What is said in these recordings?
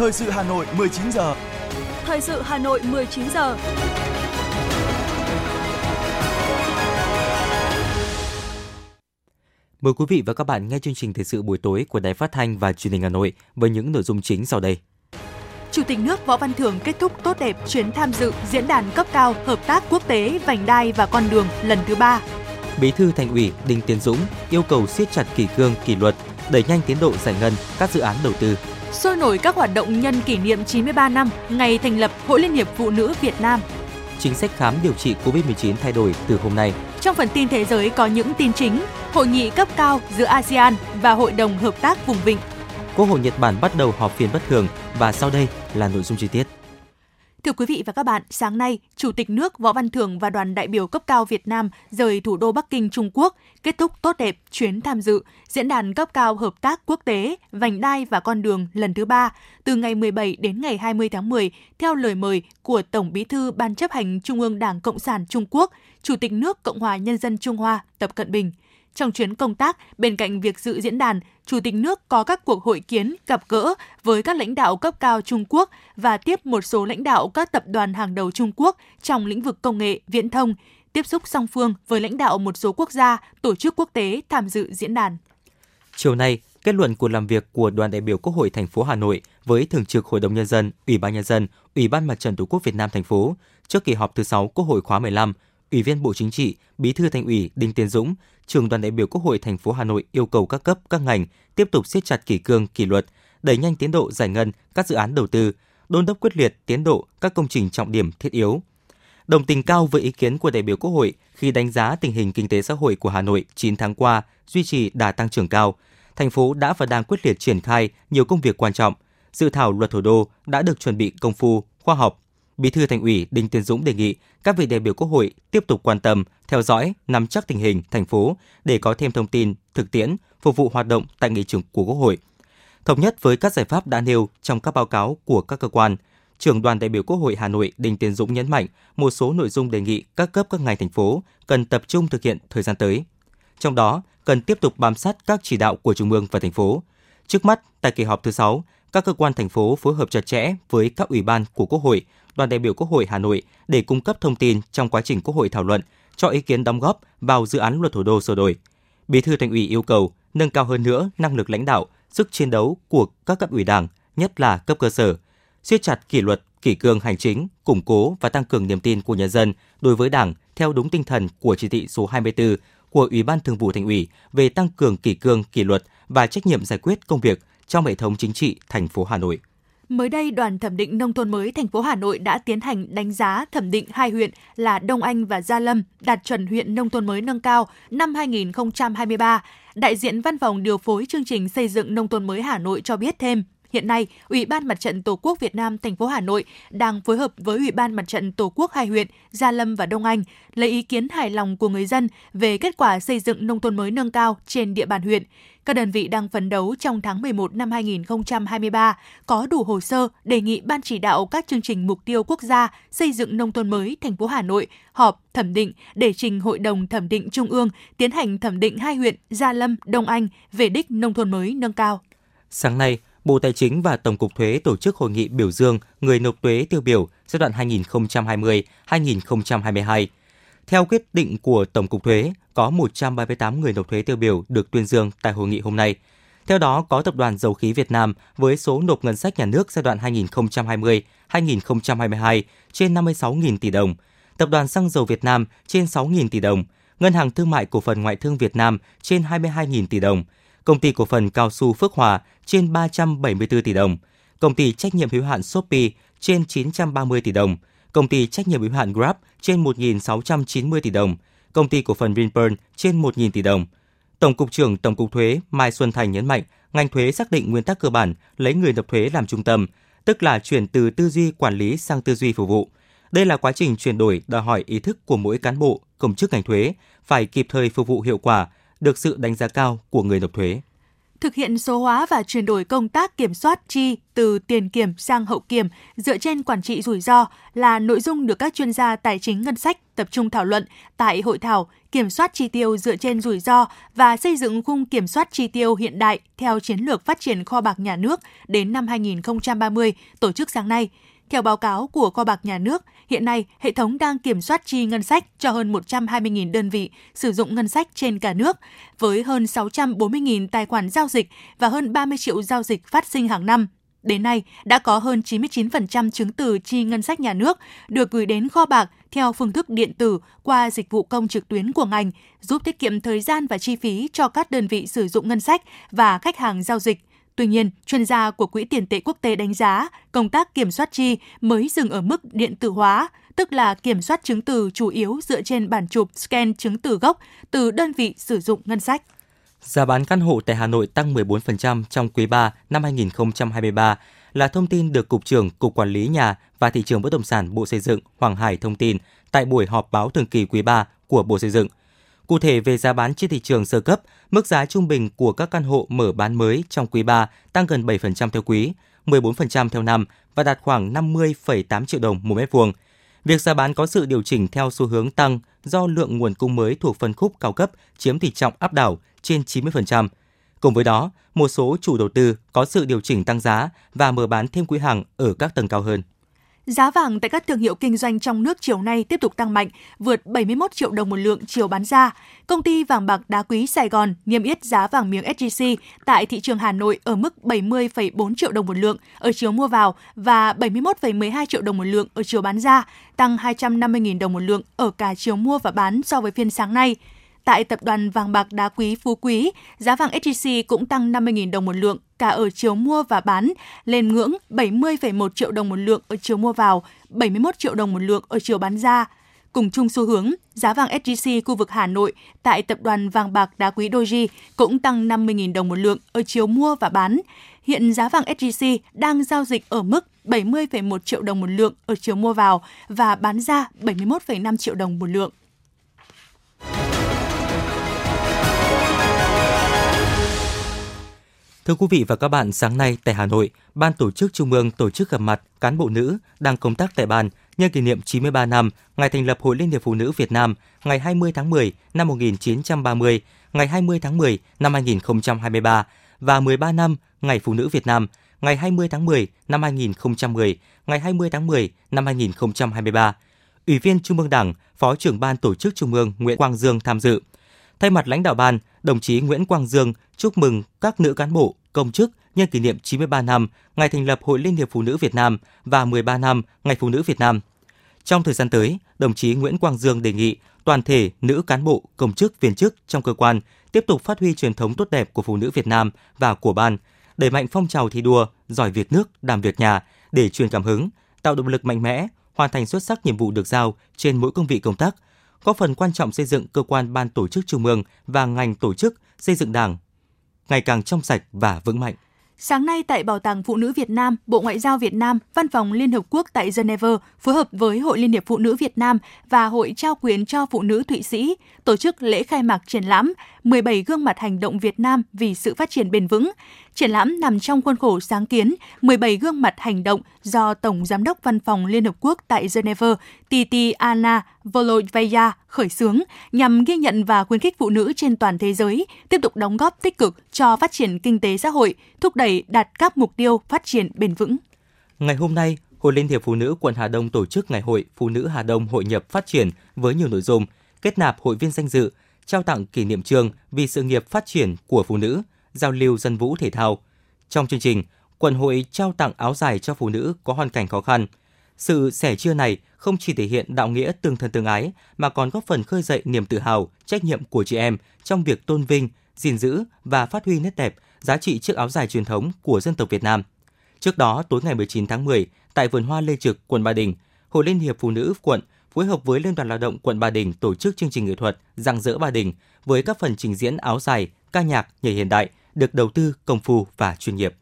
Thời sự Hà Nội 19 giờ. Thời sự Hà Nội 19 giờ. Mời quý vị và các bạn nghe chương trình thời sự buổi tối của Đài Phát thanh và Truyền hình Hà Nội với những nội dung chính sau đây. Chủ tịch nước Võ Văn Thưởng kết thúc tốt đẹp chuyến tham dự diễn đàn cấp cao hợp tác quốc tế vành đai và con đường lần thứ ba. Bí thư Thành ủy Đinh Tiến Dũng yêu cầu siết chặt kỷ cương kỷ luật, đẩy nhanh tiến độ giải ngân các dự án đầu tư. Sôi nổi các hoạt động nhân kỷ niệm 93 năm ngày thành lập Hội Liên hiệp Phụ nữ Việt Nam. Chính sách khám điều trị COVID-19 thay đổi từ hôm nay. Trong phần tin thế giới có những tin chính, hội nghị cấp cao giữa ASEAN và Hội đồng Hợp tác Vùng Vịnh. Quốc hội Nhật Bản bắt đầu họp phiên bất thường và sau đây là nội dung chi tiết. Thưa quý vị và các bạn, sáng nay, Chủ tịch nước Võ Văn Thưởng và đoàn đại biểu cấp cao Việt Nam rời thủ đô Bắc Kinh Trung Quốc, kết thúc tốt đẹp chuyến tham dự diễn đàn cấp cao hợp tác quốc tế vành đai và con đường lần thứ ba từ ngày 17 đến ngày 20 tháng 10 theo lời mời của Tổng Bí thư Ban chấp hành Trung ương Đảng Cộng sản Trung Quốc, Chủ tịch nước Cộng hòa Nhân dân Trung Hoa Tập Cận Bình. Trong chuyến công tác, bên cạnh việc dự diễn đàn, Chủ tịch nước có các cuộc hội kiến, gặp gỡ với các lãnh đạo cấp cao Trung Quốc và tiếp một số lãnh đạo các tập đoàn hàng đầu Trung Quốc trong lĩnh vực công nghệ, viễn thông, tiếp xúc song phương với lãnh đạo một số quốc gia, tổ chức quốc tế tham dự diễn đàn. Chiều nay, kết luận cuộc làm việc của đoàn đại biểu Quốc hội thành phố Hà Nội với Thường trực Hội đồng Nhân dân, Ủy ban Nhân dân, Ủy ban Mặt trận Tổ quốc Việt Nam thành phố trước kỳ họp thứ 6 Quốc hội khóa 15, Ủy viên Bộ Chính trị, Bí thư Thành ủy Đinh Tiến Dũng, trưởng đoàn đại biểu Quốc hội thành phố Hà Nội yêu cầu các cấp, các ngành tiếp tục siết chặt kỷ cương, kỷ luật, đẩy nhanh tiến độ giải ngân các dự án đầu tư, đôn đốc quyết liệt tiến độ các công trình trọng điểm thiết yếu. Đồng tình cao với ý kiến của đại biểu Quốc hội khi đánh giá tình hình kinh tế xã hội của Hà Nội 9 tháng qua duy trì đà tăng trưởng cao, thành phố đã và đang quyết liệt triển khai nhiều công việc quan trọng. Dự thảo luật thủ đô đã được chuẩn bị công phu, khoa học, Bí thư Thành ủy Đinh Tiến Dũng đề nghị các vị đại biểu Quốc hội tiếp tục quan tâm, theo dõi, nắm chắc tình hình thành phố để có thêm thông tin, thực tiễn phục vụ hoạt động tại nghị trường của Quốc hội. Thống nhất với các giải pháp đã nêu trong các báo cáo của các cơ quan, trưởng đoàn đại biểu Quốc hội Hà Nội Đinh Tiến Dũng nhấn mạnh một số nội dung đề nghị các cấp các ngành thành phố cần tập trung thực hiện thời gian tới. Trong đó, cần tiếp tục bám sát các chỉ đạo của Trung ương và thành phố. Trước mắt, tại kỳ họp thứ 6, các cơ quan thành phố phối hợp chặt chẽ với các ủy ban của Quốc hội đoàn đại biểu Quốc hội Hà Nội để cung cấp thông tin trong quá trình Quốc hội thảo luận, cho ý kiến đóng góp vào dự án luật thủ đô sửa đổi. Bí thư Thành ủy yêu cầu nâng cao hơn nữa năng lực lãnh đạo, sức chiến đấu của các cấp ủy Đảng, nhất là cấp cơ sở, siết chặt kỷ luật, kỷ cương hành chính, củng cố và tăng cường niềm tin của nhân dân đối với Đảng theo đúng tinh thần của chỉ thị số 24 của Ủy ban Thường vụ Thành ủy về tăng cường kỷ cương, kỷ luật và trách nhiệm giải quyết công việc trong hệ thống chính trị thành phố Hà Nội. Mới đây, đoàn thẩm định nông thôn mới thành phố Hà Nội đã tiến hành đánh giá thẩm định hai huyện là Đông Anh và Gia Lâm đạt chuẩn huyện nông thôn mới nâng cao năm 2023. Đại diện Văn phòng điều phối chương trình xây dựng nông thôn mới Hà Nội cho biết thêm, Hiện nay, Ủy ban Mặt trận Tổ quốc Việt Nam thành phố Hà Nội đang phối hợp với Ủy ban Mặt trận Tổ quốc hai huyện Gia Lâm và Đông Anh lấy ý kiến hài lòng của người dân về kết quả xây dựng nông thôn mới nâng cao trên địa bàn huyện. Các đơn vị đang phấn đấu trong tháng 11 năm 2023 có đủ hồ sơ đề nghị Ban chỉ đạo các chương trình mục tiêu quốc gia xây dựng nông thôn mới thành phố Hà Nội họp thẩm định để trình Hội đồng thẩm định Trung ương tiến hành thẩm định hai huyện Gia Lâm, Đông Anh về đích nông thôn mới nâng cao. Sáng nay, Bộ Tài chính và Tổng cục Thuế tổ chức hội nghị biểu dương người nộp thuế tiêu biểu giai đoạn 2020-2022. Theo quyết định của Tổng cục Thuế, có 138 người nộp thuế tiêu biểu được tuyên dương tại hội nghị hôm nay. Theo đó, có Tập đoàn Dầu khí Việt Nam với số nộp ngân sách nhà nước giai đoạn 2020-2022 trên 56.000 tỷ đồng, Tập đoàn Xăng dầu Việt Nam trên 6.000 tỷ đồng, Ngân hàng Thương mại Cổ phần Ngoại thương Việt Nam trên 22.000 tỷ đồng, Công ty cổ phần cao su Phước Hòa trên 374 tỷ đồng, Công ty trách nhiệm hữu hạn Shopee trên 930 tỷ đồng, Công ty trách nhiệm hữu hạn Grab trên 1.690 tỷ đồng, Công ty cổ phần Vinpearl trên 1.000 tỷ đồng. Tổng cục trưởng Tổng cục Thuế Mai Xuân Thành nhấn mạnh, ngành thuế xác định nguyên tắc cơ bản lấy người nộp thuế làm trung tâm, tức là chuyển từ tư duy quản lý sang tư duy phục vụ. Đây là quá trình chuyển đổi đòi hỏi ý thức của mỗi cán bộ, công chức ngành thuế phải kịp thời phục vụ hiệu quả, được sự đánh giá cao của người nộp thuế. thực hiện số hóa và chuyển đổi công tác kiểm soát chi từ tiền kiểm sang hậu kiểm, dựa trên quản trị rủi ro, là nội dung được các chuyên gia tài chính ngân sách tập trung thảo luận tại hội thảo kiểm soát chi tiêu dựa trên rủi ro và xây dựng khung kiểm soát chi tiêu hiện đại theo chiến lược phát triển kho bạc nhà nước đến năm 2030 tổ chức sáng nay. Theo báo cáo của Kho bạc Nhà nước, hiện nay hệ thống đang kiểm soát chi ngân sách cho hơn 120.000 đơn vị sử dụng ngân sách trên cả nước, với hơn 640.000 tài khoản giao dịch và hơn 30 triệu giao dịch phát sinh hàng năm. Đến nay, đã có hơn 99% chứng từ chi ngân sách nhà nước được gửi đến kho bạc theo phương thức điện tử qua dịch vụ công trực tuyến của ngành, giúp tiết kiệm thời gian và chi phí cho các đơn vị sử dụng ngân sách và khách hàng giao dịch. Tuy nhiên, chuyên gia của Quỹ tiền tệ quốc tế đánh giá công tác kiểm soát chi mới dừng ở mức điện tử hóa, tức là kiểm soát chứng từ chủ yếu dựa trên bản chụp scan chứng từ gốc từ đơn vị sử dụng ngân sách. Giá bán căn hộ tại Hà Nội tăng 14% trong quý 3 năm 2023 là thông tin được Cục trưởng Cục Quản lý Nhà và Thị trường Bất động sản Bộ Xây dựng Hoàng Hải thông tin tại buổi họp báo thường kỳ quý 3 của Bộ Xây dựng. Cụ thể về giá bán trên thị trường sơ cấp, mức giá trung bình của các căn hộ mở bán mới trong quý 3 tăng gần 7% theo quý, 14% theo năm và đạt khoảng 50,8 triệu đồng một mét vuông. Việc giá bán có sự điều chỉnh theo xu hướng tăng do lượng nguồn cung mới thuộc phân khúc cao cấp chiếm tỷ trọng áp đảo trên 90%. Cùng với đó, một số chủ đầu tư có sự điều chỉnh tăng giá và mở bán thêm quý hàng ở các tầng cao hơn. Giá vàng tại các thương hiệu kinh doanh trong nước chiều nay tiếp tục tăng mạnh, vượt 71 triệu đồng một lượng chiều bán ra. Công ty vàng bạc đá quý Sài Gòn niêm yết giá vàng miếng SJC tại thị trường Hà Nội ở mức 70,4 triệu đồng một lượng ở chiều mua vào và 71,12 triệu đồng một lượng ở chiều bán ra, tăng 250.000 đồng một lượng ở cả chiều mua và bán so với phiên sáng nay. Tại tập đoàn vàng bạc đá quý Phú Quý, giá vàng SJC cũng tăng 50.000 đồng một lượng cả ở chiều mua và bán lên ngưỡng 70,1 triệu đồng một lượng ở chiều mua vào, 71 triệu đồng một lượng ở chiều bán ra. Cùng chung xu hướng, giá vàng SJC khu vực Hà Nội tại tập đoàn vàng bạc đá quý Doji cũng tăng 50.000 đồng một lượng ở chiều mua và bán. Hiện giá vàng SJC đang giao dịch ở mức 70,1 triệu đồng một lượng ở chiều mua vào và bán ra 71,5 triệu đồng một lượng. Thưa quý vị và các bạn, sáng nay tại Hà Nội, Ban Tổ chức Trung ương tổ chức gặp mặt cán bộ nữ đang công tác tại ban nhân kỷ niệm 93 năm ngày thành lập Hội Liên hiệp Phụ nữ Việt Nam ngày 20 tháng 10 năm 1930, ngày 20 tháng 10 năm 2023 và 13 năm Ngày Phụ nữ Việt Nam ngày 20 tháng 10 năm 2010, ngày 20 tháng 10 năm 2023. Ủy viên Trung ương Đảng, Phó trưởng Ban Tổ chức Trung ương Nguyễn Quang Dương tham dự. Thay mặt lãnh đạo ban, đồng chí Nguyễn Quang Dương chúc mừng các nữ cán bộ, công chức nhân kỷ niệm 93 năm ngày thành lập Hội Liên hiệp Phụ nữ Việt Nam và 13 năm Ngày Phụ nữ Việt Nam. Trong thời gian tới, đồng chí Nguyễn Quang Dương đề nghị toàn thể nữ cán bộ, công chức, viên chức trong cơ quan tiếp tục phát huy truyền thống tốt đẹp của phụ nữ Việt Nam và của ban, đẩy mạnh phong trào thi đua, giỏi việc nước, đảm việc nhà để truyền cảm hứng, tạo động lực mạnh mẽ, hoàn thành xuất sắc nhiệm vụ được giao trên mỗi công vị công tác, góp phần quan trọng xây dựng cơ quan ban tổ chức trung ương và ngành tổ chức xây dựng Đảng ngày càng trong sạch và vững mạnh. Sáng nay tại Bảo tàng Phụ nữ Việt Nam, Bộ Ngoại giao Việt Nam, Văn phòng Liên Hợp Quốc tại Geneva phối hợp với Hội Liên hiệp Phụ nữ Việt Nam và Hội trao quyền cho phụ nữ Thụy Sĩ tổ chức lễ khai mạc triển lãm 17 gương mặt hành động Việt Nam vì sự phát triển bền vững. Triển lãm nằm trong khuôn khổ sáng kiến 17 gương mặt hành động do Tổng Giám đốc Văn phòng Liên Hợp Quốc tại Geneva Titiana Voloveya khởi xướng nhằm ghi nhận và khuyến khích phụ nữ trên toàn thế giới tiếp tục đóng góp tích cực cho phát triển kinh tế xã hội, thúc đẩy đạt các mục tiêu phát triển bền vững. Ngày hôm nay, Hội Liên hiệp Phụ nữ quận Hà Đông tổ chức Ngày hội Phụ nữ Hà Đông hội nhập phát triển với nhiều nội dung kết nạp hội viên danh dự, trao tặng kỷ niệm trương vì sự nghiệp phát triển của phụ nữ, giao lưu dân vũ thể thao. Trong chương trình, quận hội trao tặng áo dài cho phụ nữ có hoàn cảnh khó khăn. Sự sẻ chia này không chỉ thể hiện đạo nghĩa tương thân tương ái mà còn góp phần khơi dậy niềm tự hào, trách nhiệm của chị em trong việc tôn vinh, gìn giữ và phát huy nét đẹp, giá trị chiếc áo dài truyền thống của dân tộc Việt Nam. Trước đó, tối ngày 19 tháng 10, tại vườn hoa Lê Trực, quận Ba Đình, Hội Liên hiệp Phụ nữ quận phối hợp với Liên đoàn Lao động quận Ba Đình tổ chức chương trình nghệ thuật Rạng rỡ Ba Đình với các phần trình diễn áo dài, ca nhạc, nhảy hiện đại được đầu tư công phu và chuyên nghiệp.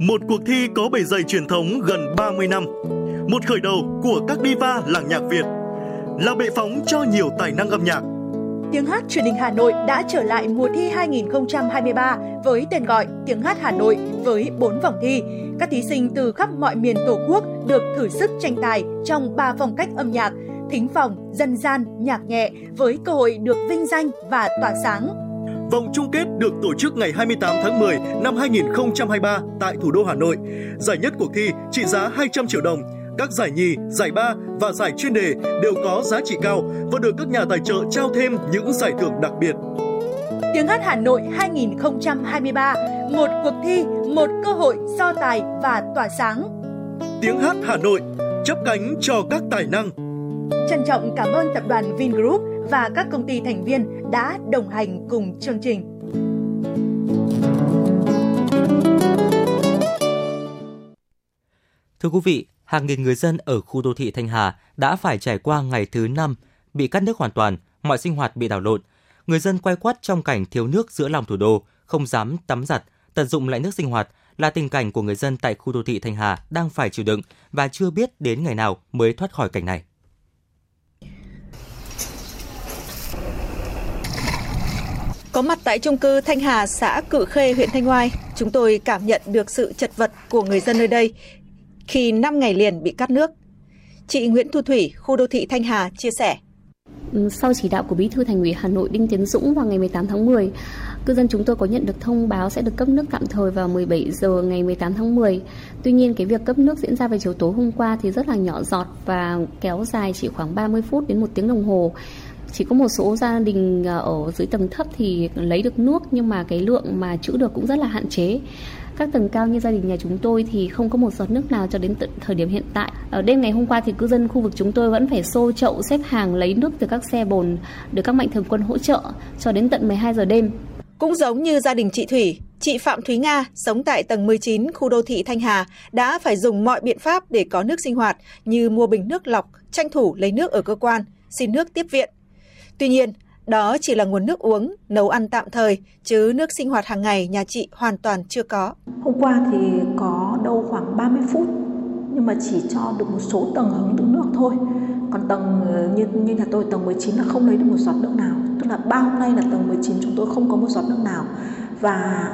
Một cuộc thi có bề dày truyền thống gần 30 năm. Một khởi đầu của các diva làng nhạc Việt. Là bệ phóng cho nhiều tài năng âm nhạc. Tiếng hát truyền hình Hà Nội đã trở lại mùa thi 2023 với tên gọi Tiếng hát Hà Nội với 4 vòng thi. Các thí sinh từ khắp mọi miền Tổ quốc được thử sức tranh tài trong 3 phong cách âm nhạc, thính phòng, dân gian, nhạc nhẹ với cơ hội được vinh danh và tỏa sáng. Vòng chung kết được tổ chức ngày 28 tháng 10 năm 2023 tại thủ đô Hà Nội. Giải nhất cuộc thi trị giá 200 triệu đồng. Các giải nhì, giải ba và giải chuyên đề đều có giá trị cao và được các nhà tài trợ trao thêm những giải thưởng đặc biệt. Tiếng hát Hà Nội 2023, một cuộc thi, một cơ hội so tài và tỏa sáng. Tiếng hát Hà Nội, chấp cánh cho các tài năng. Trân trọng cảm ơn tập đoàn Vingroup và các công ty thành viên đã đồng hành cùng chương trình. Thưa quý vị, hàng nghìn người dân ở khu đô thị Thanh Hà đã phải trải qua ngày thứ năm bị cắt nước hoàn toàn, mọi sinh hoạt bị đảo lộn. Người dân quay quắt trong cảnh thiếu nước giữa lòng thủ đô, không dám tắm giặt, tận dụng lại nước sinh hoạt là tình cảnh của người dân tại khu đô thị Thanh Hà đang phải chịu đựng và chưa biết đến ngày nào mới thoát khỏi cảnh này. Có mặt tại trung cư Thanh Hà, xã Cự Khê, huyện Thanh Oai, chúng tôi cảm nhận được sự chật vật của người dân nơi đây khi 5 ngày liền bị cắt nước. Chị Nguyễn Thu Thủy, khu đô thị Thanh Hà chia sẻ. Ừ, sau chỉ đạo của Bí thư Thành ủy Hà Nội Đinh Tiến Dũng vào ngày 18 tháng 10, cư dân chúng tôi có nhận được thông báo sẽ được cấp nước tạm thời vào 17 giờ ngày 18 tháng 10. Tuy nhiên cái việc cấp nước diễn ra vào chiều tối hôm qua thì rất là nhỏ giọt và kéo dài chỉ khoảng 30 phút đến một tiếng đồng hồ chỉ có một số gia đình à, ở dưới tầng thấp thì lấy được nước nhưng mà cái lượng mà trữ được cũng rất là hạn chế các tầng cao như gia đình nhà chúng tôi thì không có một giọt nước nào cho đến tận thời điểm hiện tại. Ở đêm ngày hôm qua thì cư dân khu vực chúng tôi vẫn phải xô chậu xếp hàng lấy nước từ các xe bồn được các mạnh thường quân hỗ trợ cho đến tận 12 giờ đêm. Cũng giống như gia đình chị Thủy, chị Phạm Thúy Nga sống tại tầng 19 khu đô thị Thanh Hà đã phải dùng mọi biện pháp để có nước sinh hoạt như mua bình nước lọc, tranh thủ lấy nước ở cơ quan, xin nước tiếp viện. Tuy nhiên, đó chỉ là nguồn nước uống, nấu ăn tạm thời, chứ nước sinh hoạt hàng ngày nhà chị hoàn toàn chưa có. Hôm qua thì có đâu khoảng 30 phút, nhưng mà chỉ cho được một số tầng hứng được nước thôi. Còn tầng ờ, như như nhà tôi tầng 19 là không lấy được một giọt nước nào. Tức là ba hôm nay là tầng 19 chúng tôi không có một giọt nước nào. Và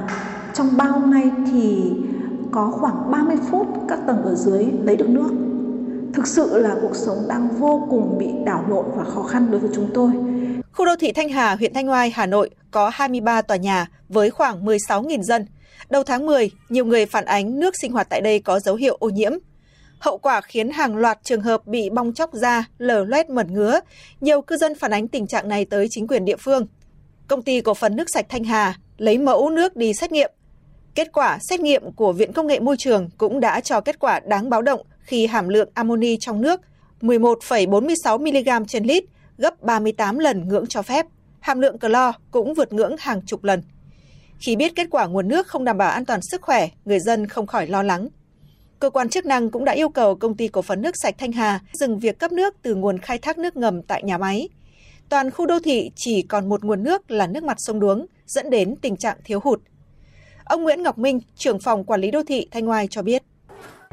trong ba hôm nay thì có khoảng 30 phút các tầng ở dưới lấy được nước. Thực sự là cuộc sống đang vô cùng bị đảo lộn và khó khăn đối với chúng tôi. Khu đô thị Thanh Hà, huyện Thanh Oai, Hà Nội có 23 tòa nhà với khoảng 16.000 dân. Đầu tháng 10, nhiều người phản ánh nước sinh hoạt tại đây có dấu hiệu ô nhiễm. Hậu quả khiến hàng loạt trường hợp bị bong chóc da, lở loét mẩn ngứa. Nhiều cư dân phản ánh tình trạng này tới chính quyền địa phương. Công ty cổ phần nước sạch Thanh Hà lấy mẫu nước đi xét nghiệm. Kết quả xét nghiệm của Viện Công nghệ Môi trường cũng đã cho kết quả đáng báo động khi hàm lượng amoni trong nước 11,46 mg trên lít gấp 38 lần ngưỡng cho phép. Hàm lượng clo cũng vượt ngưỡng hàng chục lần. Khi biết kết quả nguồn nước không đảm bảo an toàn sức khỏe, người dân không khỏi lo lắng. Cơ quan chức năng cũng đã yêu cầu công ty cổ phần nước sạch Thanh Hà dừng việc cấp nước từ nguồn khai thác nước ngầm tại nhà máy. Toàn khu đô thị chỉ còn một nguồn nước là nước mặt sông Đuống, dẫn đến tình trạng thiếu hụt. Ông Nguyễn Ngọc Minh, trưởng phòng quản lý đô thị Thanh Oai cho biết.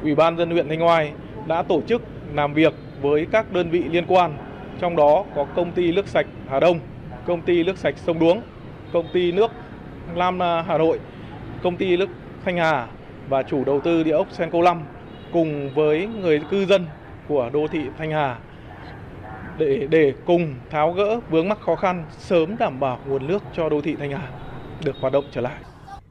Ủy ban dân huyện Thanh Oai đã tổ chức làm việc với các đơn vị liên quan trong đó có công ty nước sạch Hà Đông, công ty nước sạch sông Đuống, công ty nước Lam à, Hà Nội, công ty nước Thanh Hà và chủ đầu tư địa ốc Senco 5 cùng với người cư dân của đô thị Thanh Hà để để cùng tháo gỡ vướng mắc khó khăn sớm đảm bảo nguồn nước cho đô thị Thanh Hà được hoạt động trở lại.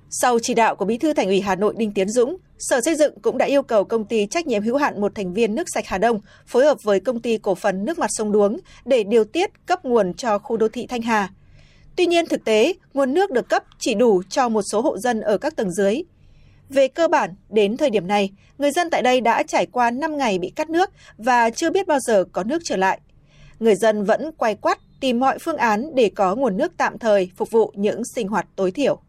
Sau chỉ đạo của Bí thư Thành ủy Hà Nội Đinh Tiến Dũng, Sở Xây dựng cũng đã yêu cầu công ty trách nhiệm hữu hạn một thành viên nước sạch Hà Đông phối hợp với công ty cổ phần nước mặt sông Đuống để điều tiết cấp nguồn cho khu đô thị Thanh Hà. Tuy nhiên thực tế, nguồn nước được cấp chỉ đủ cho một số hộ dân ở các tầng dưới. Về cơ bản, đến thời điểm này, người dân tại đây đã trải qua 5 ngày bị cắt nước và chưa biết bao giờ có nước trở lại. Người dân vẫn quay quắt tìm mọi phương án để có nguồn nước tạm thời phục vụ những sinh hoạt tối thiểu.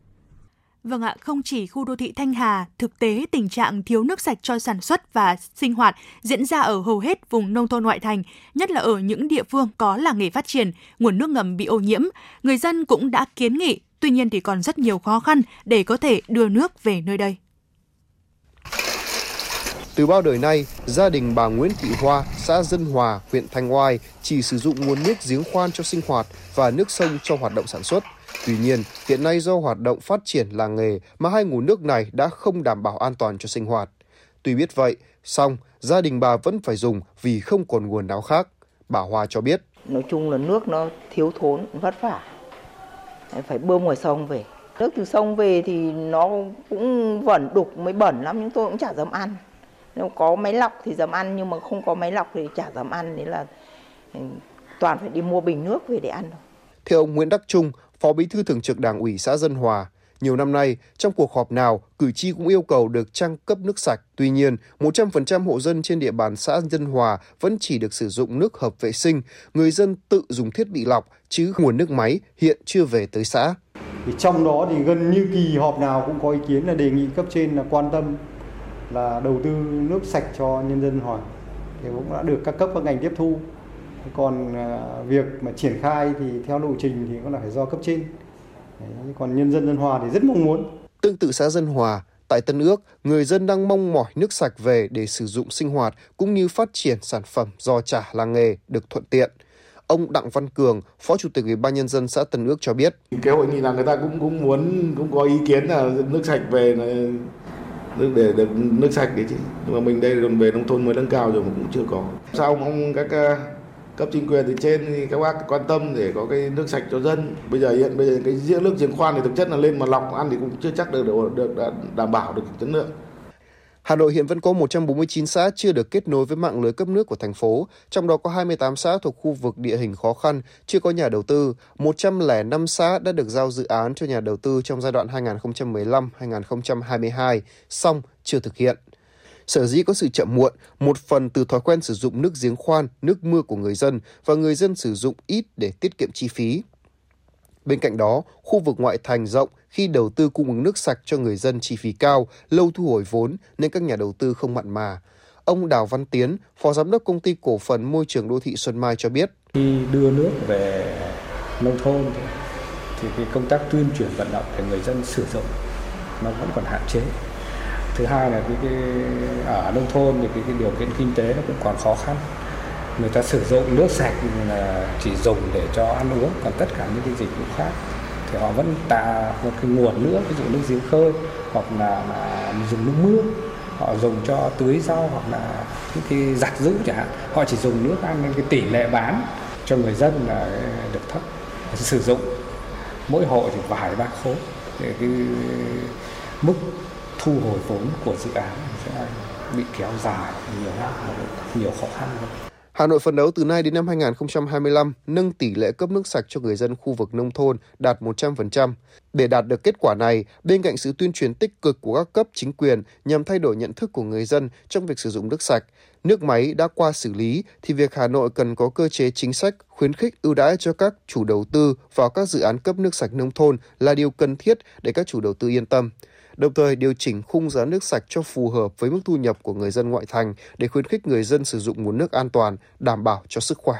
Vâng ạ, không chỉ khu đô thị Thanh Hà, thực tế tình trạng thiếu nước sạch cho sản xuất và sinh hoạt diễn ra ở hầu hết vùng nông thôn ngoại thành, nhất là ở những địa phương có làng nghề phát triển, nguồn nước ngầm bị ô nhiễm. Người dân cũng đã kiến nghị, tuy nhiên thì còn rất nhiều khó khăn để có thể đưa nước về nơi đây. Từ bao đời nay, gia đình bà Nguyễn Thị Hoa, xã Dân Hòa, huyện Thanh Oai chỉ sử dụng nguồn nước giếng khoan cho sinh hoạt và nước sông cho hoạt động sản xuất. Tuy nhiên, hiện nay do hoạt động phát triển làng nghề mà hai nguồn nước này đã không đảm bảo an toàn cho sinh hoạt. Tuy biết vậy, song gia đình bà vẫn phải dùng vì không còn nguồn nào khác. Bà Hoa cho biết. Nói chung là nước nó thiếu thốn, vất vả. Phải bơm ngoài sông về. Nước từ sông về thì nó cũng vẩn đục mới bẩn lắm, chúng tôi cũng chả dám ăn. Nếu có máy lọc thì dám ăn nhưng mà không có máy lọc thì chả dám ăn. Đấy là ừ, toàn phải đi mua bình nước về để ăn thôi. Theo ông Nguyễn Đắc Trung, Phó Bí thư Thường trực Đảng ủy xã Dân Hòa, nhiều năm nay, trong cuộc họp nào, cử tri cũng yêu cầu được trang cấp nước sạch. Tuy nhiên, 100% hộ dân trên địa bàn xã Dân Hòa vẫn chỉ được sử dụng nước hợp vệ sinh. Người dân tự dùng thiết bị lọc, chứ nguồn nước máy hiện chưa về tới xã. Thì trong đó thì gần như kỳ họp nào cũng có ý kiến là đề nghị cấp trên là quan tâm là đầu tư nước sạch cho nhân dân Hòa. Thì cũng đã được các cấp các ngành tiếp thu. Còn à, việc mà triển khai thì theo lộ trình thì cũng là phải do cấp trên. Đấy, còn nhân dân Dân Hòa thì rất mong muốn. Tương tự xã Dân Hòa, tại Tân Ước, người dân đang mong mỏi nước sạch về để sử dụng sinh hoạt cũng như phát triển sản phẩm do trả làng nghề được thuận tiện. Ông Đặng Văn Cường, Phó Chủ tịch Ủy ban nhân dân xã Tân Ước cho biết. Cái hội nghị là người ta cũng cũng muốn cũng có ý kiến là nước sạch về là nước để được nước sạch đấy chứ. Nhưng mà mình đây còn về nông thôn mới nâng cao rồi mà cũng chưa có. Sao ông các cấp chính quyền từ trên thì các bác quan tâm để có cái nước sạch cho dân. Bây giờ hiện bây giờ cái giếng nước giếng khoan thì thực chất là lên mà lọc ăn thì cũng chưa chắc được được, được đảm bảo được chất lượng. Hà Nội hiện vẫn có 149 xã chưa được kết nối với mạng lưới cấp nước của thành phố, trong đó có 28 xã thuộc khu vực địa hình khó khăn, chưa có nhà đầu tư, 105 xã đã được giao dự án cho nhà đầu tư trong giai đoạn 2015-2022, song chưa thực hiện. Sở dĩ có sự chậm muộn, một phần từ thói quen sử dụng nước giếng khoan, nước mưa của người dân và người dân sử dụng ít để tiết kiệm chi phí. Bên cạnh đó, khu vực ngoại thành rộng khi đầu tư cung ứng nước sạch cho người dân chi phí cao, lâu thu hồi vốn nên các nhà đầu tư không mặn mà. Ông Đào Văn Tiến, Phó Giám đốc Công ty Cổ phần Môi trường Đô thị Xuân Mai cho biết. Khi đưa nước về nông thôn thì cái công tác tuyên truyền vận động để người dân sử dụng nó vẫn còn hạn chế thứ hai là cái, cái ở nông thôn thì cái, cái điều kiện kinh tế nó cũng còn khó khăn. Người ta sử dụng nước sạch là chỉ dùng để cho ăn uống còn tất cả những cái dịch vụ khác. Thì họ vẫn tạo một cái nguồn nước ví dụ nước giếng khơi hoặc là, là dùng nước mưa. Họ dùng cho tưới rau hoặc là những cái giặt giũ chẳng hạn. Họ chỉ dùng nước ăn nên cái tỷ lệ bán cho người dân là được thấp. Sử dụng mỗi hộ thì vài ba khối. Để cái mức thu hồi vốn của dự án sẽ bị kéo dài nhiều năm nhiều khó khăn hơn. Hà Nội phấn đấu từ nay đến năm 2025 nâng tỷ lệ cấp nước sạch cho người dân khu vực nông thôn đạt 100%. Để đạt được kết quả này, bên cạnh sự tuyên truyền tích cực của các cấp chính quyền nhằm thay đổi nhận thức của người dân trong việc sử dụng nước sạch, nước máy đã qua xử lý thì việc Hà Nội cần có cơ chế chính sách khuyến khích ưu đãi cho các chủ đầu tư vào các dự án cấp nước sạch nông thôn là điều cần thiết để các chủ đầu tư yên tâm đồng thời điều chỉnh khung giá nước sạch cho phù hợp với mức thu nhập của người dân ngoại thành để khuyến khích người dân sử dụng nguồn nước an toàn, đảm bảo cho sức khỏe.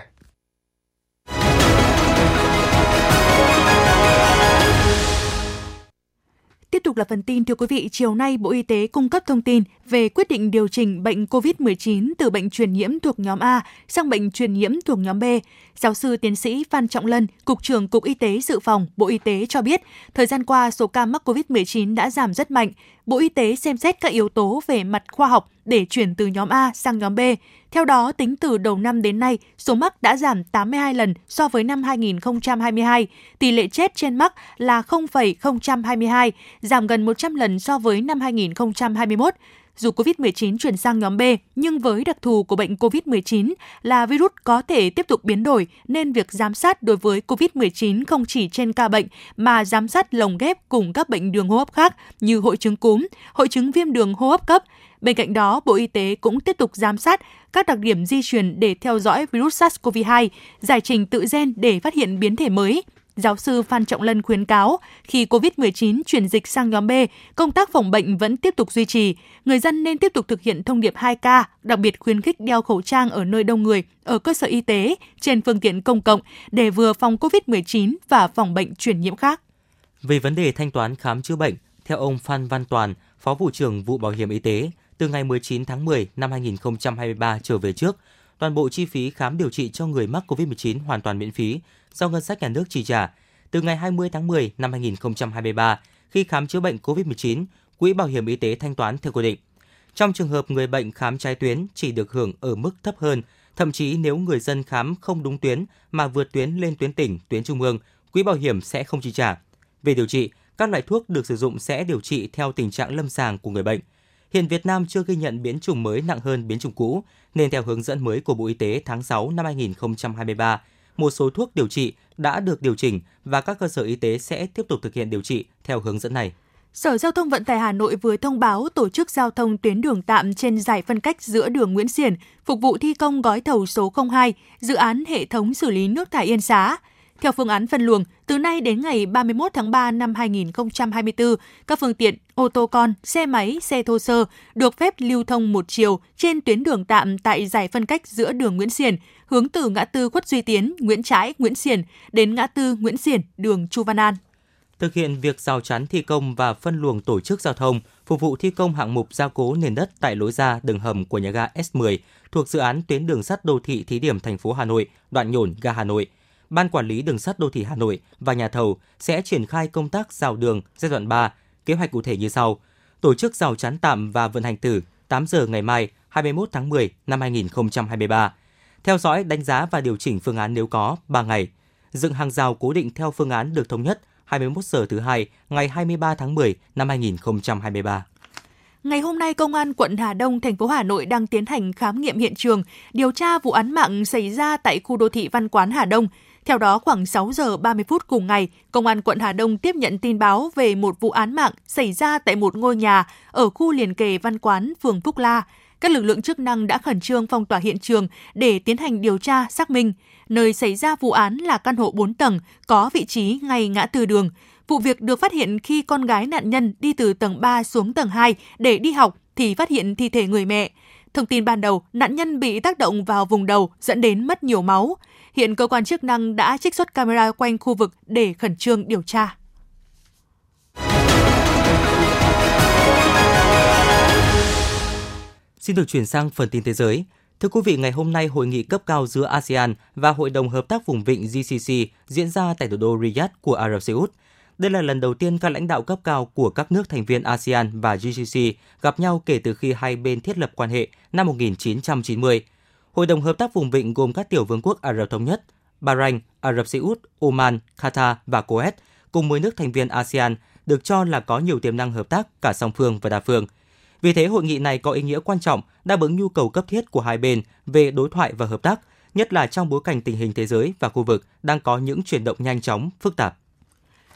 Tiếp tục là phần tin thưa quý vị, chiều nay Bộ Y tế cung cấp thông tin về quyết định điều chỉnh bệnh COVID-19 từ bệnh truyền nhiễm thuộc nhóm A sang bệnh truyền nhiễm thuộc nhóm B. Giáo sư tiến sĩ Phan Trọng Lân, Cục trưởng Cục Y tế Dự phòng, Bộ Y tế cho biết, thời gian qua số ca mắc COVID-19 đã giảm rất mạnh. Bộ Y tế xem xét các yếu tố về mặt khoa học để chuyển từ nhóm A sang nhóm B. Theo đó, tính từ đầu năm đến nay, số mắc đã giảm 82 lần so với năm 2022. Tỷ lệ chết trên mắc là 0,022, giảm gần 100 lần so với năm 2021 dù COVID-19 chuyển sang nhóm B, nhưng với đặc thù của bệnh COVID-19 là virus có thể tiếp tục biến đổi, nên việc giám sát đối với COVID-19 không chỉ trên ca bệnh mà giám sát lồng ghép cùng các bệnh đường hô hấp khác như hội chứng cúm, hội chứng viêm đường hô hấp cấp. Bên cạnh đó, Bộ Y tế cũng tiếp tục giám sát các đặc điểm di truyền để theo dõi virus SARS-CoV-2, giải trình tự gen để phát hiện biến thể mới, Giáo sư Phan Trọng Lân khuyến cáo, khi COVID-19 chuyển dịch sang nhóm B, công tác phòng bệnh vẫn tiếp tục duy trì. Người dân nên tiếp tục thực hiện thông điệp 2K, đặc biệt khuyến khích đeo khẩu trang ở nơi đông người, ở cơ sở y tế, trên phương tiện công cộng để vừa phòng COVID-19 và phòng bệnh truyền nhiễm khác. Về vấn đề thanh toán khám chữa bệnh, theo ông Phan Văn Toàn, Phó vụ trưởng vụ Bảo hiểm y tế, từ ngày 19 tháng 10 năm 2023 trở về trước, toàn bộ chi phí khám điều trị cho người mắc COVID-19 hoàn toàn miễn phí do ngân sách nhà nước chi trả. Từ ngày 20 tháng 10 năm 2023, khi khám chữa bệnh COVID-19, Quỹ Bảo hiểm Y tế thanh toán theo quy định. Trong trường hợp người bệnh khám trái tuyến chỉ được hưởng ở mức thấp hơn, thậm chí nếu người dân khám không đúng tuyến mà vượt tuyến lên tuyến tỉnh, tuyến trung ương, quỹ bảo hiểm sẽ không chi trả. Về điều trị, các loại thuốc được sử dụng sẽ điều trị theo tình trạng lâm sàng của người bệnh. Hiện Việt Nam chưa ghi nhận biến chủng mới nặng hơn biến chủng cũ, nên theo hướng dẫn mới của Bộ Y tế tháng 6 năm 2023, một số thuốc điều trị đã được điều chỉnh và các cơ sở y tế sẽ tiếp tục thực hiện điều trị theo hướng dẫn này. Sở Giao thông Vận tải Hà Nội vừa thông báo tổ chức giao thông tuyến đường tạm trên giải phân cách giữa đường Nguyễn Xiển, phục vụ thi công gói thầu số 02, dự án hệ thống xử lý nước thải Yên Xá. Theo phương án phân luồng, từ nay đến ngày 31 tháng 3 năm 2024, các phương tiện ô tô con, xe máy, xe thô sơ được phép lưu thông một chiều trên tuyến đường tạm tại giải phân cách giữa đường Nguyễn Xiển, hướng từ ngã tư Khuất Duy Tiến, Nguyễn Trãi, Nguyễn Xiển đến ngã tư Nguyễn Xiển, đường Chu Văn An thực hiện việc rào chắn thi công và phân luồng tổ chức giao thông, phục vụ thi công hạng mục gia cố nền đất tại lối ra đường hầm của nhà ga S10 thuộc dự án tuyến đường sắt đô thị thí điểm thành phố Hà Nội, đoạn nhổn ga Hà Nội. Ban quản lý đường sắt đô thị Hà Nội và nhà thầu sẽ triển khai công tác rào đường giai đoạn 3, kế hoạch cụ thể như sau: tổ chức rào chắn tạm và vận hành từ 8 giờ ngày mai 21 tháng 10 năm 2023. Theo dõi, đánh giá và điều chỉnh phương án nếu có 3 ngày. Dựng hàng rào cố định theo phương án được thống nhất 21 giờ thứ hai ngày 23 tháng 10 năm 2023. Ngày hôm nay, Công an quận Hà Đông, thành phố Hà Nội đang tiến hành khám nghiệm hiện trường, điều tra vụ án mạng xảy ra tại khu đô thị Văn Quán Hà Đông. Theo đó, khoảng 6 giờ 30 phút cùng ngày, Công an quận Hà Đông tiếp nhận tin báo về một vụ án mạng xảy ra tại một ngôi nhà ở khu liền kề Văn Quán, phường Phúc La. Các lực lượng chức năng đã khẩn trương phong tỏa hiện trường để tiến hành điều tra, xác minh. Nơi xảy ra vụ án là căn hộ 4 tầng, có vị trí ngay ngã tư đường. Vụ việc được phát hiện khi con gái nạn nhân đi từ tầng 3 xuống tầng 2 để đi học thì phát hiện thi thể người mẹ. Thông tin ban đầu, nạn nhân bị tác động vào vùng đầu dẫn đến mất nhiều máu. Hiện cơ quan chức năng đã trích xuất camera quanh khu vực để khẩn trương điều tra. Xin được chuyển sang phần tin thế giới. Thưa quý vị, ngày hôm nay hội nghị cấp cao giữa ASEAN và Hội đồng Hợp tác Vùng Vịnh GCC diễn ra tại thủ đô Riyadh của Ả Rập Xê Út. Đây là lần đầu tiên các lãnh đạo cấp cao của các nước thành viên ASEAN và GCC gặp nhau kể từ khi hai bên thiết lập quan hệ năm 1990. Hội đồng Hợp tác Vùng Vịnh gồm các tiểu vương quốc Ả Rập Thống Nhất, Bahrain, Ả Rập Xê Út, Oman, Qatar và Kuwait cùng 10 nước thành viên ASEAN được cho là có nhiều tiềm năng hợp tác cả song phương và đa phương – vì thế, hội nghị này có ý nghĩa quan trọng đáp ứng nhu cầu cấp thiết của hai bên về đối thoại và hợp tác, nhất là trong bối cảnh tình hình thế giới và khu vực đang có những chuyển động nhanh chóng, phức tạp.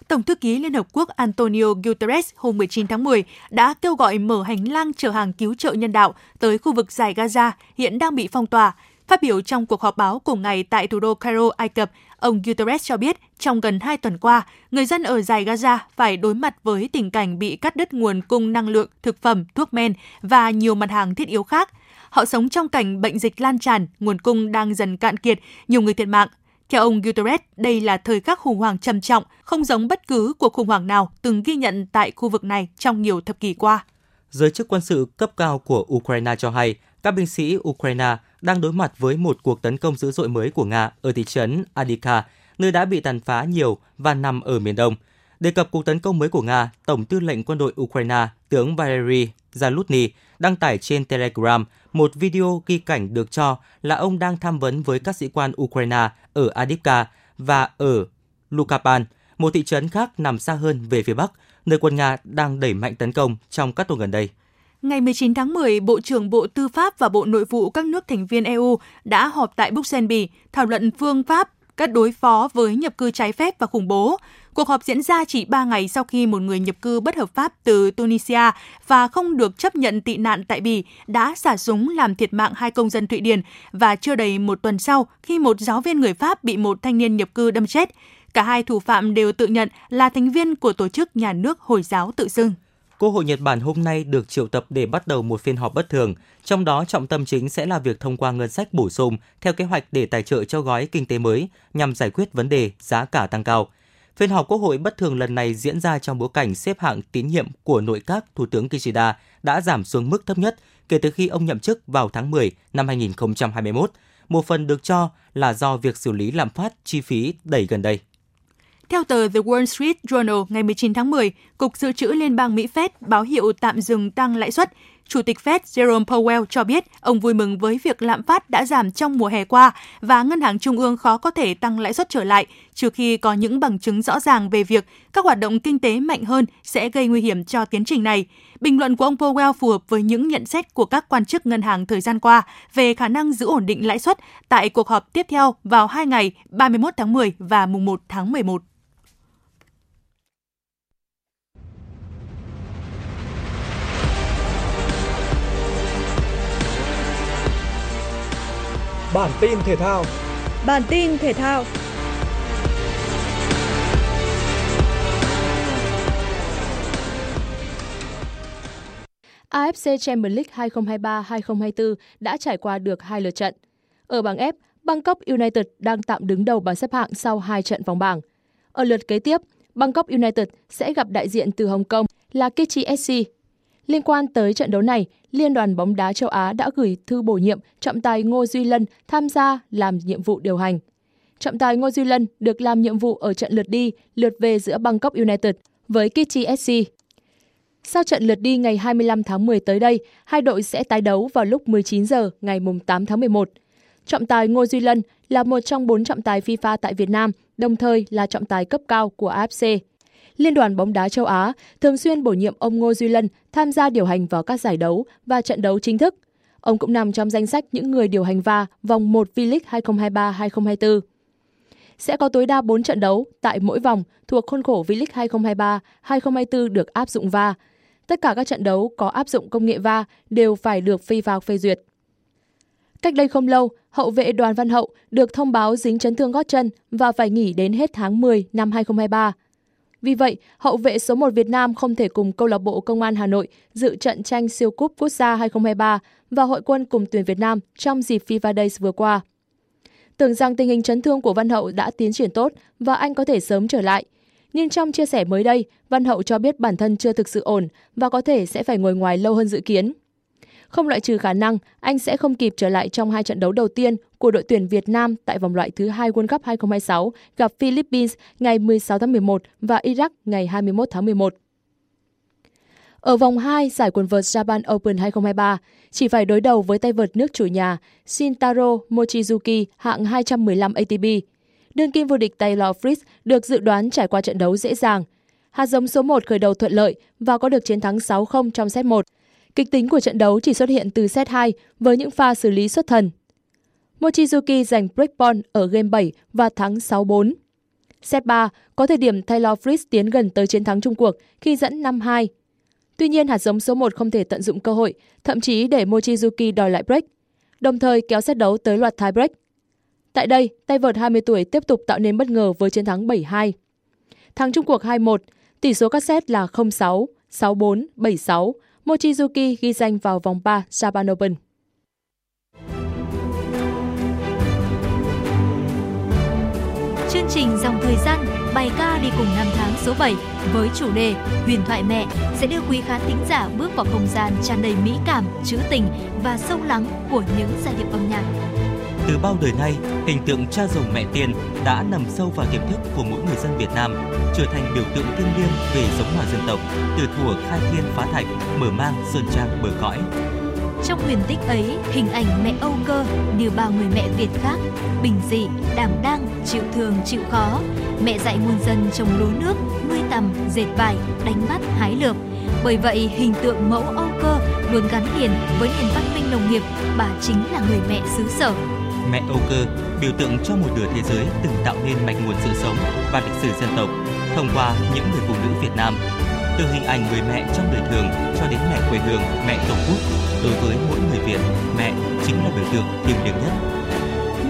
Tổng thư ký Liên Hợp Quốc Antonio Guterres hôm 19 tháng 10 đã kêu gọi mở hành lang chở hàng cứu trợ nhân đạo tới khu vực giải Gaza hiện đang bị phong tỏa Phát biểu trong cuộc họp báo cùng ngày tại thủ đô Cairo, Ai Cập, ông Guterres cho biết trong gần 2 tuần qua, người dân ở giải Gaza phải đối mặt với tình cảnh bị cắt đứt nguồn cung năng lượng, thực phẩm, thuốc men và nhiều mặt hàng thiết yếu khác. Họ sống trong cảnh bệnh dịch lan tràn, nguồn cung đang dần cạn kiệt, nhiều người thiệt mạng. Theo ông Guterres, đây là thời khắc khủng hoảng trầm trọng, không giống bất cứ cuộc khủng hoảng nào từng ghi nhận tại khu vực này trong nhiều thập kỷ qua. Giới chức quân sự cấp cao của Ukraine cho hay, các binh sĩ Ukraine đang đối mặt với một cuộc tấn công dữ dội mới của Nga ở thị trấn Adika, nơi đã bị tàn phá nhiều và nằm ở miền đông. Đề cập cuộc tấn công mới của Nga, Tổng tư lệnh quân đội Ukraine, tướng Valery Zalutny đăng tải trên Telegram một video ghi cảnh được cho là ông đang tham vấn với các sĩ quan Ukraine ở Adivka và ở Lukapan, một thị trấn khác nằm xa hơn về phía Bắc, nơi quân Nga đang đẩy mạnh tấn công trong các tuần gần đây. Ngày 19 tháng 10, Bộ trưởng Bộ Tư pháp và Bộ Nội vụ các nước thành viên EU đã họp tại Bruxelles, Bỉ, thảo luận phương pháp các đối phó với nhập cư trái phép và khủng bố. Cuộc họp diễn ra chỉ 3 ngày sau khi một người nhập cư bất hợp pháp từ Tunisia và không được chấp nhận tị nạn tại Bỉ đã xả súng làm thiệt mạng hai công dân Thụy Điển và chưa đầy một tuần sau khi một giáo viên người Pháp bị một thanh niên nhập cư đâm chết. Cả hai thủ phạm đều tự nhận là thành viên của tổ chức nhà nước Hồi giáo tự xưng. Quốc hội Nhật Bản hôm nay được triệu tập để bắt đầu một phiên họp bất thường, trong đó trọng tâm chính sẽ là việc thông qua ngân sách bổ sung theo kế hoạch để tài trợ cho gói kinh tế mới nhằm giải quyết vấn đề giá cả tăng cao. Phiên họp Quốc hội bất thường lần này diễn ra trong bối cảnh xếp hạng tín nhiệm của nội các Thủ tướng Kishida đã giảm xuống mức thấp nhất kể từ khi ông nhậm chức vào tháng 10 năm 2021. Một phần được cho là do việc xử lý lạm phát chi phí đẩy gần đây. Theo tờ The Wall Street Journal ngày 19 tháng 10, Cục Dự trữ Liên bang Mỹ Fed báo hiệu tạm dừng tăng lãi suất. Chủ tịch Fed Jerome Powell cho biết ông vui mừng với việc lạm phát đã giảm trong mùa hè qua và ngân hàng trung ương khó có thể tăng lãi suất trở lại trừ khi có những bằng chứng rõ ràng về việc các hoạt động kinh tế mạnh hơn sẽ gây nguy hiểm cho tiến trình này. Bình luận của ông Powell phù hợp với những nhận xét của các quan chức ngân hàng thời gian qua về khả năng giữ ổn định lãi suất tại cuộc họp tiếp theo vào hai ngày 31 tháng 10 và mùng 1 tháng 11. Bản tin thể thao. Bản tin thể thao. AFC Champions League 2023-2024 đã trải qua được hai lượt trận. Ở bảng F, Bangkok United đang tạm đứng đầu bảng xếp hạng sau hai trận vòng bảng. Ở lượt kế tiếp, Bangkok United sẽ gặp đại diện từ Hồng Kông là Kichi SC Liên quan tới trận đấu này, Liên đoàn bóng đá châu Á đã gửi thư bổ nhiệm trọng tài Ngô Duy Lân tham gia làm nhiệm vụ điều hành. Trọng tài Ngô Duy Lân được làm nhiệm vụ ở trận lượt đi, lượt về giữa Bangkok United với Kichi SC. Sau trận lượt đi ngày 25 tháng 10 tới đây, hai đội sẽ tái đấu vào lúc 19 giờ ngày 8 tháng 11. Trọng tài Ngô Duy Lân là một trong bốn trọng tài FIFA tại Việt Nam, đồng thời là trọng tài cấp cao của AFC. Liên đoàn bóng đá châu Á thường xuyên bổ nhiệm ông Ngô Duy Lân tham gia điều hành vào các giải đấu và trận đấu chính thức. Ông cũng nằm trong danh sách những người điều hành VAR vòng 1 V-League 2023-2024. Sẽ có tối đa 4 trận đấu tại mỗi vòng thuộc khuôn khổ V-League 2023-2024 được áp dụng VAR. Tất cả các trận đấu có áp dụng công nghệ VAR đều phải được FIFA phê duyệt. Cách đây không lâu, hậu vệ Đoàn Văn Hậu được thông báo dính chấn thương gót chân và phải nghỉ đến hết tháng 10 năm 2023. Vì vậy, hậu vệ số 1 Việt Nam không thể cùng câu lạc bộ Công an Hà Nội dự trận tranh siêu cúp quốc gia 2023 và hội quân cùng tuyển Việt Nam trong dịp FIFA Days vừa qua. Tưởng rằng tình hình chấn thương của Văn Hậu đã tiến triển tốt và anh có thể sớm trở lại. Nhưng trong chia sẻ mới đây, Văn Hậu cho biết bản thân chưa thực sự ổn và có thể sẽ phải ngồi ngoài lâu hơn dự kiến. Không loại trừ khả năng anh sẽ không kịp trở lại trong hai trận đấu đầu tiên của đội tuyển Việt Nam tại vòng loại thứ hai World Cup 2026 gặp Philippines ngày 16 tháng 11 và Iraq ngày 21 tháng 11. Ở vòng 2 giải quần vợt Japan Open 2023, chỉ phải đối đầu với tay vợt nước chủ nhà Shintaro Mochizuki hạng 215 ATP. Đương kim vô địch Taylor Fritz được dự đoán trải qua trận đấu dễ dàng. Hạt giống số 1 khởi đầu thuận lợi và có được chiến thắng 6-0 trong set 1. Kịch tính của trận đấu chỉ xuất hiện từ set 2 với những pha xử lý xuất thần. Mochizuki giành break point ở game 7 và thắng 6-4. Set 3 có thời điểm Taylor Fritz tiến gần tới chiến thắng chung cuộc khi dẫn 5-2. Tuy nhiên hạt giống số 1 không thể tận dụng cơ hội, thậm chí để Mochizuki đòi lại break, đồng thời kéo set đấu tới loạt tie break. Tại đây, tay vợt 20 tuổi tiếp tục tạo nên bất ngờ với chiến thắng 7-2. Thắng chung cuộc 2-1, tỷ số các set là 0-6, 6-4, 7-6, Mochizuki ghi danh vào vòng 3 Japan Open. Chương trình Dòng Thời gian bài ca đi cùng năm tháng số 7 với chủ đề Huyền thoại mẹ sẽ đưa quý khán thính giả bước vào không gian tràn đầy mỹ cảm, trữ tình và sâu lắng của những giai điệu âm nhạc. Từ bao đời nay, hình tượng cha rồng mẹ tiên đã nằm sâu vào tiềm thức của mỗi người dân Việt Nam, trở thành biểu tượng thiêng liêng về giống hòa dân tộc, từ thuở khai thiên phá thạch, mở mang sơn trang bờ cõi. Trong huyền tích ấy, hình ảnh mẹ Âu Cơ như bao người mẹ Việt khác, bình dị, đảm đang, chịu thường, chịu khó. Mẹ dạy muôn dân trồng lúa nước, nuôi tầm, dệt vải, đánh bắt, hái lượm. Bởi vậy, hình tượng mẫu Âu Cơ luôn gắn liền với nền văn minh nông nghiệp, bà chính là người mẹ xứ sở mẹ Âu Cơ, biểu tượng cho một nửa thế giới từng tạo nên mạch nguồn sự sống và lịch sử dân tộc thông qua những người phụ nữ Việt Nam. Từ hình ảnh người mẹ trong đời thường cho đến mẹ quê hương, mẹ tổ quốc, đối với mỗi người Việt, mẹ chính là biểu tượng thiêng liêng nhất.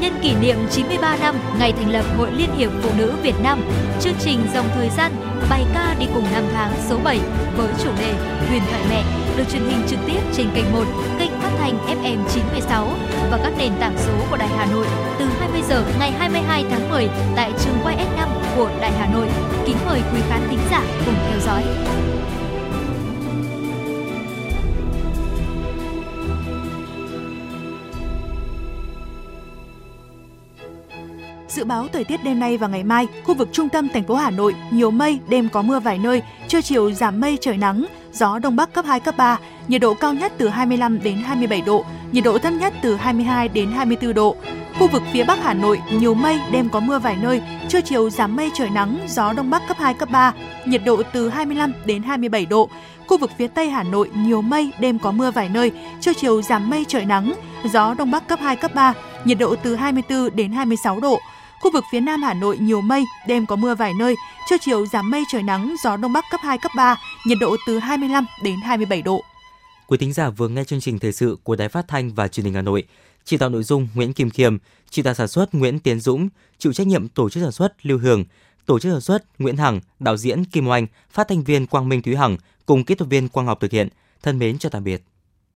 Nhân kỷ niệm 93 năm ngày thành lập Hội Liên hiệp Phụ nữ Việt Nam, chương trình dòng thời gian bài ca đi cùng năm tháng số 7 với chủ đề Huyền thoại mẹ được truyền hình trực tiếp trên kênh 1, kênh phát thanh FM 96 và các nền tảng số của Đài Hà Nội từ 20 giờ ngày 22 tháng 10 tại trường quay S5 của Đài Hà Nội. Kính mời quý khán thính giả cùng theo dõi. Dự báo thời tiết đêm nay và ngày mai, khu vực trung tâm thành phố Hà Nội nhiều mây, đêm có mưa vài nơi, trưa chiều giảm mây trời nắng, gió đông bắc cấp 2 cấp 3, nhiệt độ cao nhất từ 25 đến 27 độ, nhiệt độ thấp nhất từ 22 đến 24 độ. Khu vực phía Bắc Hà Nội nhiều mây, đêm có mưa vài nơi, trưa chiều giảm mây trời nắng, gió đông bắc cấp 2 cấp 3, nhiệt độ từ 25 đến 27 độ. Khu vực phía Tây Hà Nội nhiều mây, đêm có mưa vài nơi, trưa chiều giảm mây trời nắng, gió đông bắc cấp 2 cấp 3, nhiệt độ từ 24 đến 26 độ. Khu vực phía Nam Hà Nội nhiều mây, đêm có mưa vài nơi, trưa chiều giảm mây trời nắng, gió đông bắc cấp 2 cấp 3, nhiệt độ từ 25 đến 27 độ. Quý thính giả vừa nghe chương trình thời sự của Đài Phát thanh và Truyền hình Hà Nội. Chỉ đạo nội dung Nguyễn Kim Khiêm, chỉ đạo sản xuất Nguyễn Tiến Dũng, chịu trách nhiệm tổ chức sản xuất Lưu Hường, tổ chức sản xuất Nguyễn Hằng, đạo diễn Kim Oanh, phát thanh viên Quang Minh Thúy Hằng cùng kỹ thuật viên Quang Ngọc thực hiện. Thân mến chào tạm biệt.